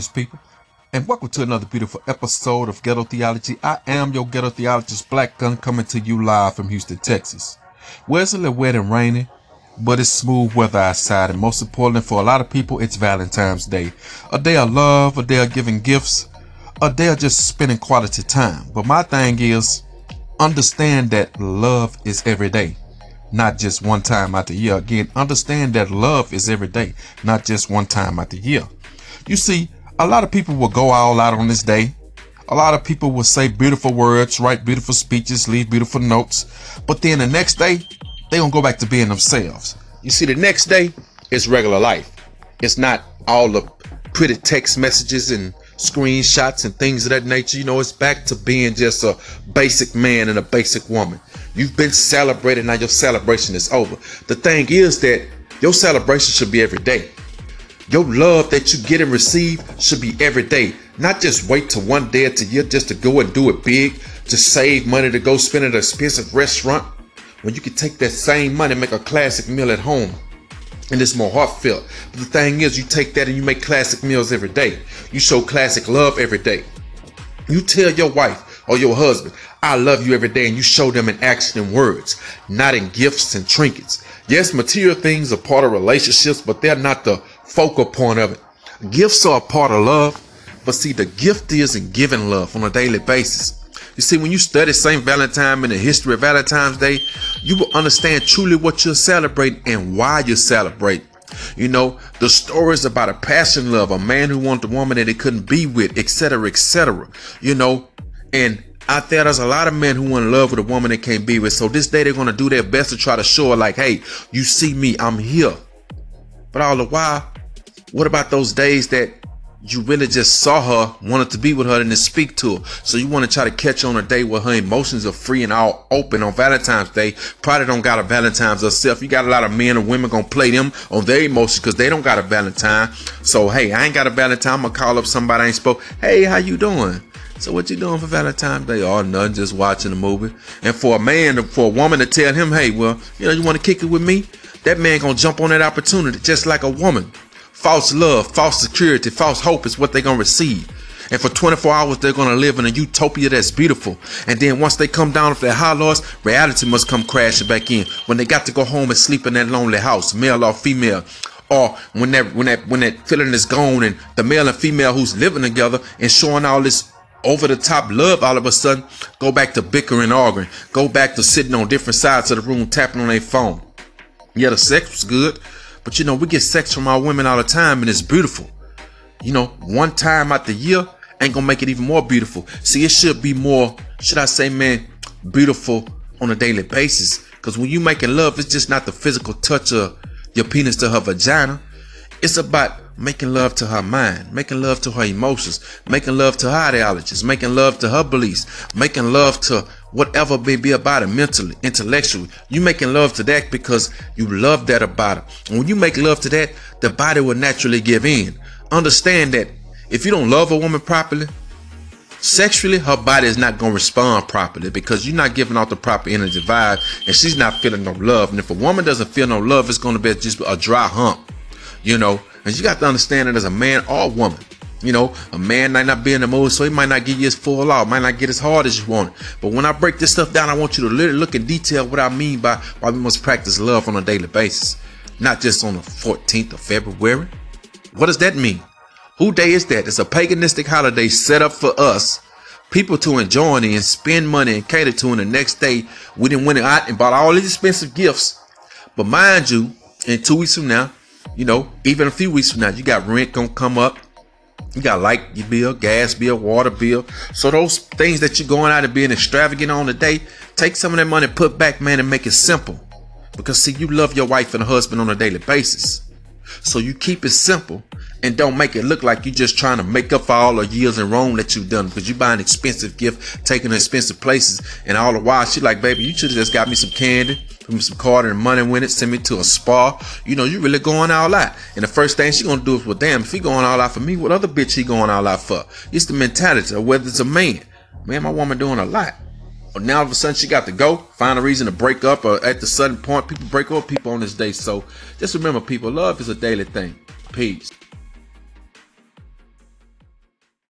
Greetings, people, and welcome to another beautiful episode of Ghetto Theology. I am your Ghetto Theologist, Black Gun, coming to you live from Houston, Texas. Where it's a little wet and rainy, but it's smooth weather outside, and most importantly, for a lot of people, it's Valentine's Day. A day of love, a day of giving gifts, a day of just spending quality time. But my thing is, understand that love is every day not just one time out the year. Again, understand that love is every day, not just one time out the year. You see, a lot of people will go all out on this day. A lot of people will say beautiful words, write beautiful speeches, leave beautiful notes. But then the next day, they gonna go back to being themselves. You see, the next day is regular life. It's not all the pretty text messages and screenshots and things of that nature. You know, it's back to being just a basic man and a basic woman. You've been celebrated, now your celebration is over. The thing is that your celebration should be every day. Your love that you get and receive should be every day. Not just wait to one day to year just to go and do it big, to save money to go spend at an expensive restaurant. When you can take that same money and make a classic meal at home. And it's more heartfelt. But the thing is, you take that and you make classic meals every day. You show classic love every day. You tell your wife or your husband, I love you every day, and you show them in action and words, not in gifts and trinkets. Yes, material things are part of relationships, but they're not the focal point of it. Gifts are a part of love, but see, the gift is in giving love on a daily basis. You see, when you study St. Valentine and the history of Valentine's Day, you will understand truly what you're celebrating and why you celebrate. You know, the stories about a passion love, a man who wanted a woman that he couldn't be with, etc., etc. You know, and out there, there's a lot of men who want in love with a woman they can't be with. So this day they're gonna do their best to try to show her, like, hey, you see me, I'm here. But all the while, what about those days that you really just saw her, wanted to be with her, and to speak to her. So you want to try to catch on a day where her emotions are free and all open on Valentine's Day. Probably don't got a Valentine's herself. You got a lot of men and women gonna play them on their emotions because they don't got a Valentine. So hey, I ain't got a Valentine. I'm gonna call up somebody I ain't spoke. Hey, how you doing? So what you doing for Valentine's Day? Oh, nothing, just watching a movie. And for a man, for a woman to tell him, hey, well, you know, you want to kick it with me? That man gonna jump on that opportunity just like a woman. False love, false security, false hope is what they're gonna receive. And for 24 hours, they're gonna live in a utopia that's beautiful. And then once they come down off their high loss, reality must come crashing back in. When they got to go home and sleep in that lonely house, male or female, or when that when that when that feeling is gone and the male and female who's living together and showing all this over the top love all of a sudden go back to bickering arguing go back to sitting on different sides of the room tapping on their phone yeah the sex was good but you know we get sex from our women all the time and it's beautiful. You know one time out the year ain't gonna make it even more beautiful. See it should be more should i say man beautiful on a daily basis. Because when you making love it's just not the physical touch of your penis to her vagina. It's about making love to her mind, making love to her emotions, making love to her ideologies, making love to her beliefs, making love to whatever may be about it mentally, intellectually. You making love to that because you love that about it. And when you make love to that, the body will naturally give in. Understand that if you don't love a woman properly, sexually, her body is not going to respond properly because you're not giving out the proper energy vibe and she's not feeling no love. And if a woman doesn't feel no love, it's going to be just a dry hump you know, and you got to understand it as a man or woman. You know, a man might not be in the mood, so he might not give you his full out, might not get as hard as you want. But when I break this stuff down, I want you to literally look in detail what I mean by why we must practice love on a daily basis, not just on the 14th of February. What does that mean? Who day is that? It's a paganistic holiday set up for us, people to enjoy and spend money and cater to. And the next day, we didn't went out and bought all these expensive gifts. But mind you, in two weeks from now, you know, even a few weeks from now, you got rent gonna come up. You got light your bill, gas bill, water bill. So those things that you're going out and being extravagant on today, take some of that money, put back, man, and make it simple. Because see, you love your wife and husband on a daily basis. So you keep it simple and don't make it look like you're just trying to make up for all the years and Rome that you've done because you buy an expensive gift, taking expensive places, and all the while she like, baby, you should have just got me some candy, put me some card and money with it, send me to a spa. You know, you really going all out. And the first thing she gonna do is, well, damn, if he going all out for me, what other bitch he going all out for? It's the mentality of whether it's a man. Man, my woman doing a lot. Now all of a sudden she got to go, find a reason to break up, or at the sudden point, people break up people on this day. So just remember, people, love is a daily thing. Peace.